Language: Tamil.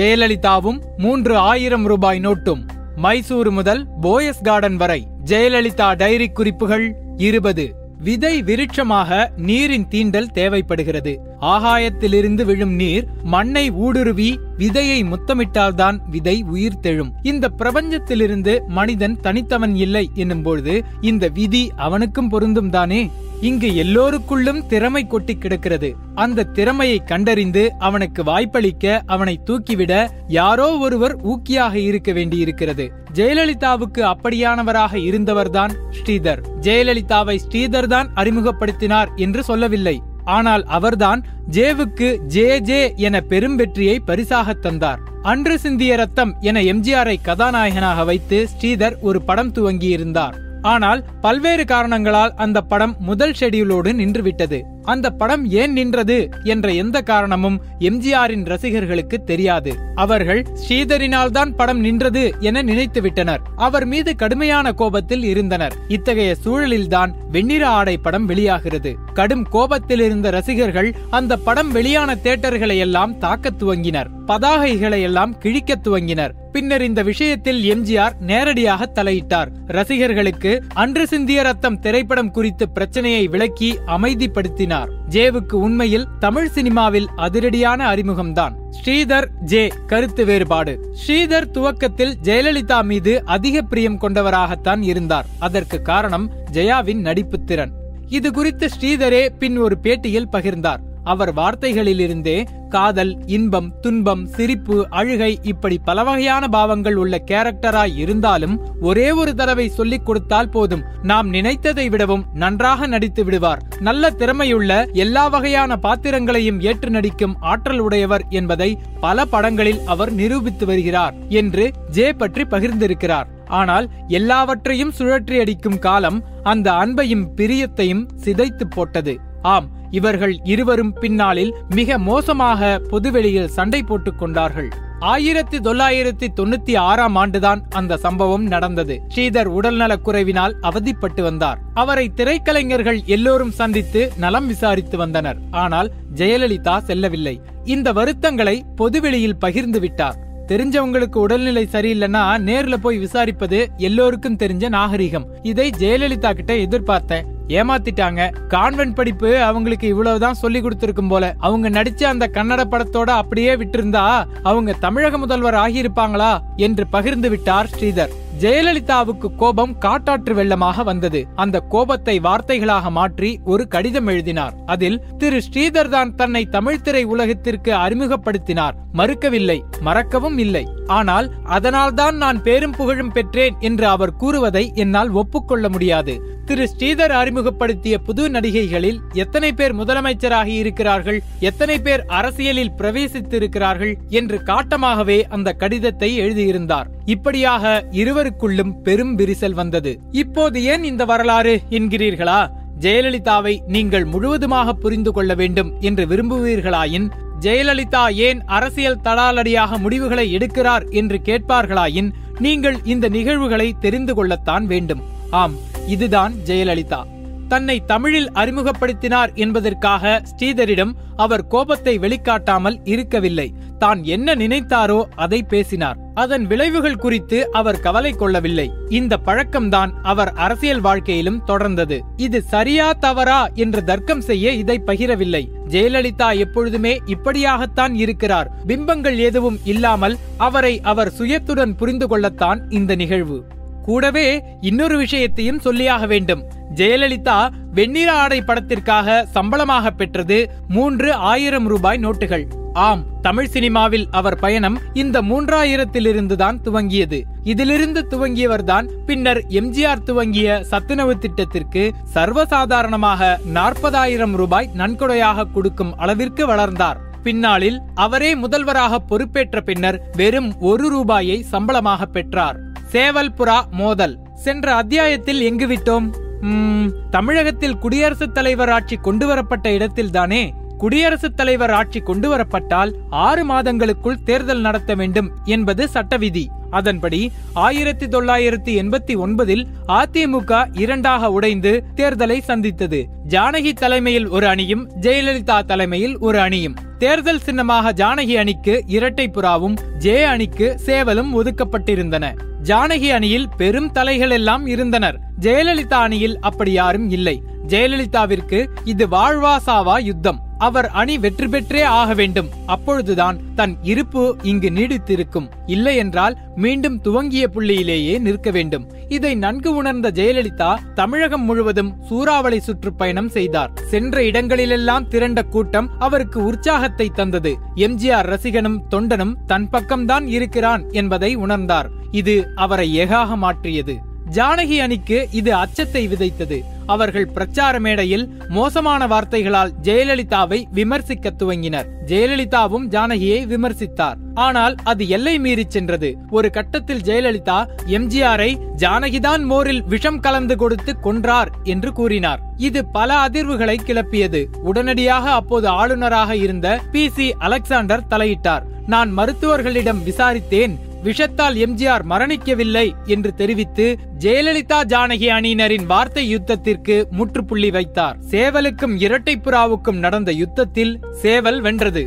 ஜெயலலிதாவும் மூன்று ஆயிரம் ரூபாய் நோட்டும் மைசூரு முதல் போயஸ் கார்டன் வரை ஜெயலலிதா டைரி குறிப்புகள் இருபது. விதை விருட்சமாக நீரின் தீண்டல் தேவைப்படுகிறது. ஆகாயத்திலிருந்து விழும் நீர் மண்ணை ஊடுருவி விதையை முத்தமிட்டால்தான் விதை உயிர் தெழும். இந்த பிரபஞ்சத்திலிருந்து மனிதன் தனித்தவன் இல்லை என்னும்பொழுது இந்த விதி அவனுக்கும் பொருந்தும் தானே? இங்கு எல்லோருக்குள்ளும் திறமை கொட்டி கிடக்கிறது. அந்த திறமையை கண்டறிந்து அவனுக்கு வாய்ப்பளிக்க அவனை தூக்கிவிட யாரோ ஒருவர் ஊக்கியாக இருக்க வேண்டியிருக்கிறது. ஜெயலலிதாவுக்கு அப்படியானவராக இருந்தவர்தான் ஸ்ரீதர். ஜெயலலிதாவை ஸ்ரீதர் தான் அறிமுகப்படுத்தினார் என்று சொல்லவில்லை. ஆனால் அவர்தான் ஜேவுக்கு ஜே ஜே என பெரும் வெற்றியை பரிசாக தந்தார். அன்று சிந்திய ரத்தம் என எம்ஜிஆரை கதாநாயகனாக வைத்து ஸ்ரீதர் ஒரு படம் துவங்கியிருந்தார். ஆனால் பல்வேறு காரணங்களால் அந்த படம் முதல் ஷெடியூலோடு நின்றுவிட்டது அந்த படம் ஏன் நின்றது என்ற எந்த காரணமும் எம்ஜிஆரின் ரசிகர்களுக்கு தெரியாது. அவர்கள் ஸ்ரீதரினால் தான் படம் நின்றது என நினைத்துவிட்டனர். அவர் மீது கடுமையான கோபத்தில் இருந்தனர். இத்தகைய சூழலில்தான் வெண்ணிற ஆடை படம் வெளியாகிறது. கடும் கோபத்தில் இருந்த ரசிகர்கள் அந்த படம் வெளியான தேட்டர்களை எல்லாம் தாக்க துவங்கினர். பதாகைகளை எல்லாம் கிழிக்க துவங்கினர். பின்னர் இந்த விஷயத்தில் எம்ஜிஆர் நேரடியாக தலையிட்டார். ரசிகர்களுக்கு அன்று சிந்திய ரத்தம் திரைப்படம் குறித்து பிரச்சனையை விளக்கி அமைதிப்படுத்தினார். ஜேவுக்கு உண்மையில் தமிழ் சினிமாவில் அதிரடியான அறிமுகம்தான். ஸ்ரீதர் ஜே கருத்து வேறுபாடு. ஸ்ரீதர் துவக்கத்தில் ஜெயலலிதா மீது அதிக பிரியம் கொண்டவராகத்தான் இருந்தார். அதற்கு காரணம் ஜெயாவின் நடிப்பு திறன் இது குறித்து ஸ்ரீதரே பின் ஒரு பேட்டியில் பகிர்ந்தார். அவர் வார்த்தைகளிலிருந்தே காதல் இன்பம் துன்பம் சிரிப்பு அழுகை இப்படி பல வகையான பாவங்கள் உள்ள கேரக்டராய் இருந்தாலும் ஒரே ஒரு தடவை சொல்லிக் கொடுத்தால் போதும். நாம் நினைத்ததை விடவும் நன்றாக நடித்து விடுவார். நல்ல திறமையுள்ள எல்லா வகையான பாத்திரங்களையும் ஏற்று நடிக்கும் ஆற்றல் உடையவர் என்பதை பல படங்களில் அவர் நிரூபித்து வருகிறார் என்று ஜே பற்றி பகிர்ந்திருக்கிறார். ஆனால் எல்லாவற்றையும் சுழற்றி அடிக்கும் காலம் அந்த அன்பையும் பிரியத்தையும் சிதைத்து போட்டது. ஆம் இவர்கள் இருவரும் பின்னாளில் மிக மோசமாக பொதுவெளியில் சண்டை போட்டுக் கொண்டார்கள். ஆயிரத்தி தொள்ளாயிரத்தி தொண்ணூத்தி ஆறாம் ஆண்டுதான் அந்த சம்பவம் நடந்தது. ஸ்ரீதர் உடல்நலக் குறைவினால் அவதிப்பட்டு வந்தார். அவரை திரைக்கலைஞர்கள் எல்லோரும் சந்தித்து நலம் விசாரித்து வந்தனர். ஆனால் ஜெயலலிதா செல்லவில்லை. இந்த வருத்தங்களை பொதுவெளியில் பகிர்ந்து விட்டார். தெரிஞ்சவங்களுக்கு உடல்நிலை சரியில்லைன்னா நேர்ல போய் விசாரிப்பது எல்லோருக்கும் தெரிஞ்ச நாகரிகம். இதை ஜெயலலிதா கிட்ட எதிர்பார்த்தேன். ஏமாத்திட்டாங்க. கான்வென்ட் படிப்பு அவங்களுக்கு இவ்வளவுதான் சொல்லி கொடுத்திருக்கும் போல. அவங்க நடிச்ச அந்த கன்னட படத்தோட அப்படியே விட்டிருந்தா அவங்க தமிழக முதல்வர் ஆகியிருப்பாங்களா என்று பகிர்ந்து விட்டார் ஸ்ரீதர். ஜெயலலிதாவுக்கு கோபம் காட்டாற்று வெள்ளமாக வந்தது. அந்த கோபத்தை வார்த்தைகளாக மாற்றி ஒரு கடிதம் எழுதினார். அதில் திரு ஸ்ரீதர் தான் தன்னை தமிழ் திரை உலகத்திற்கு அறிமுகப்படுத்தினார். மறுக்கவில்லை மறக்கவும் இல்லை. ஆனால் அதனால்தான் நான் பேரும் புகழும் பெற்றேன் என்று அவர் கூறுவதை என்னால் ஒப்புக்கொள்ள முடியாது. திரு ஸ்ரீதர் அறிமுகப்படுத்திய புது நடிகைகளில் எத்தனை பேர் முதலமைச்சராகி இருக்கிறார்கள் எத்தனை பேர் அரசியலில் பிரவேசித்திருக்கிறார்கள் என்று காட்டமாகவே அந்த கடிதத்தை எழுதியிருந்தார். இப்படியாக இருவருக்குள்ளும் பெரும் விரிசல் வந்தது. இப்போது ஏன் இந்த வரலாறு என்கிறீர்களா? ஜெயலலிதாவை நீங்கள் முழுவதுமாக புரிந்து கொள்ள வேண்டும் என்று விரும்புவீர்களாயின் ஜெயலலிதா ஏன் அரசியல் தடாலடியாக முடிவுகளை எடுக்கிறார் என்று கேட்பார்களாயின் நீங்கள் இந்த நிகழ்வுகளை தெரிந்து கொள்ளத்தான் வேண்டும். ஆம் இதுதான் ஜெயலலிதா. தன்னை தமிழில் அறிமுகப்படுத்தினார் என்பதற்காக ஸ்ரீதரிடம் அவர் கோபத்தை வெளிக்காட்டாமல் இருக்கவில்லை. தான் என்ன நினைத்தாரோ அதை பேசினார். அதன் விளைவுகள் குறித்து அவர் கவலை கொள்ளவில்லை. இந்த பழக்கம்தான் அவர் அரசியல் வாழ்க்கையிலும் தொடர்ந்தது. இது சரியா தவறா என்று தர்க்கம் செய்ய இதை பகிரவில்லை. ஜெயலலிதா எப்பொழுதுமே இப்படியாகத்தான் இருக்கிறார். பிம்பங்கள் எதுவும் இல்லாமல் அவரை அவர் சுயத்துடன் புரிந்து கொள்ளத்தான் இந்த நிகழ்வு. கூடவே இன்னொரு விஷயத்தையும் சொல்லியாக வேண்டும். ஜெயலலிதா வெண்ணிற ஆடை படத்திற்காக சம்பளமாக பெற்றது மூன்று ஆயிரம் ரூபாய் நோட்டுகள். ஆம் தமிழ் சினிமாவில் அவர் பயணம் இந்த மூன்றாயிரத்திலிருந்து தான் துவங்கியது. இதிலிருந்து துவங்கியவர்தான் பின்னர் எம்ஜிஆர் துவங்கிய சத்துணவு திட்டத்திற்கு சர்வசாதாரணமாக நாற்பதாயிரம் ரூபாய் நன்கொடையாக கொடுக்கும் அளவிற்கு வளர்ந்தார். பின்னாளில் அவரே முதல்வராக பொறுப்பேற்ற பின்னர் வெறும் ஒரு ரூபாயை சம்பளமாக பெற்றார். சேவல்புரா மோதல். சென்ற அத்தியாயத்தில் எங்கு விட்டோம்? உம், தமிழகத்தில் குடியரசுத் தலைவர் ஆட்சி கொண்டு வரப்பட்ட இடத்தில்தானே? குடியரசுத் தலைவர் ஆட்சி கொண்டு வரப்பட்டால் ஆறு மாதங்களுக்குள் தேர்தல் நடத்த வேண்டும் என்பது சட்ட விதி அதன்படி ஆயிரத்தி தொள்ளாயிரத்தி எண்பத்தி ஒன்பதில் அதிமுக இரண்டாக உடைந்து தேர்தலை சந்தித்தது. ஜானகி தலைமையில் ஒரு அணியும் ஜெயலலிதா தலைமையில் ஒரு அணியும். தேர்தல் சின்னமாக ஜானகி அணிக்கு இரட்டை புறாவும் ஜே அணிக்கு சேவலும் ஒதுக்கப்பட்டிருந்தன. ஜானகி அணியில் பெரும் தலைகள் எல்லாம் இருந்தனர். ஜெயலலிதா அணியில் அப்படி யாரும் இல்லை. ஜெயலலிதாவிற்கு இது வாழ்வாசாவா யுத்தம். அவர் அணி வெற்றி பெற்றே ஆக வேண்டும். அப்பொழுதுதான் தன் இருப்பு இங்கு நீடித்திருக்கும். இல்லை என்றால் மீண்டும் துவங்கிய புள்ளியிலேயே நிற்க வேண்டும். இதை நன்கு உணர்ந்த ஜெயலலிதா தமிழகம் முழுவதும் சூறாவளி சுற்றுப்பயணம் செய்தார். சென்ற இடங்களிலெல்லாம் திரண்ட கூட்டம் அவருக்கு உற்சாகத்தை தந்தது. எம்ஜிஆர் ரசிகனும் தொண்டனும் தன் பக்கம்தான் இருக்கிறான் என்பதை உணர்ந்தார். இது அவரை ஏகாக மாற்றியது. ஜானகி அணிக்கு இது அச்சத்தை விதைத்தது. அவர்கள் பிரச்சார மேடையில் மோசமான வார்த்தைகளால் ஜெயலலிதாவை விமர்சிக்க துவங்கினர். ஜெயலலிதாவும் ஜானகியை விமர்சித்தார். ஆனால் அது எல்லை மீறி சென்றது. ஒரு கட்டத்தில் ஜெயலலிதா எம்ஜிஆரை ஜானகிதான் மோரில் விஷம் கலந்து கொடுத்து கொன்றார் என்று கூறினார். இது பல அதிர்வுகளை கிளப்பியது. உடனடியாக அப்போது ஆளுநராக இருந்த பி சி அலெக்சாண்டர் தலையிட்டார். நான் மருத்துவர்களிடம் விசாரித்தேன். விஷத்தால் எம்ஜிஆர் மரணிக்கவில்லை என்று தெரிவித்து ஜெயலலிதா ஜானகி அணியினரின் வார்த்தை யுத்தத்திற்கு முற்றுப்புள்ளி வைத்தார். சேவலுக்கும் இரட்டைப்புறாவுக்கும் நடந்த யுத்தத்தில் சேவல் வென்றது.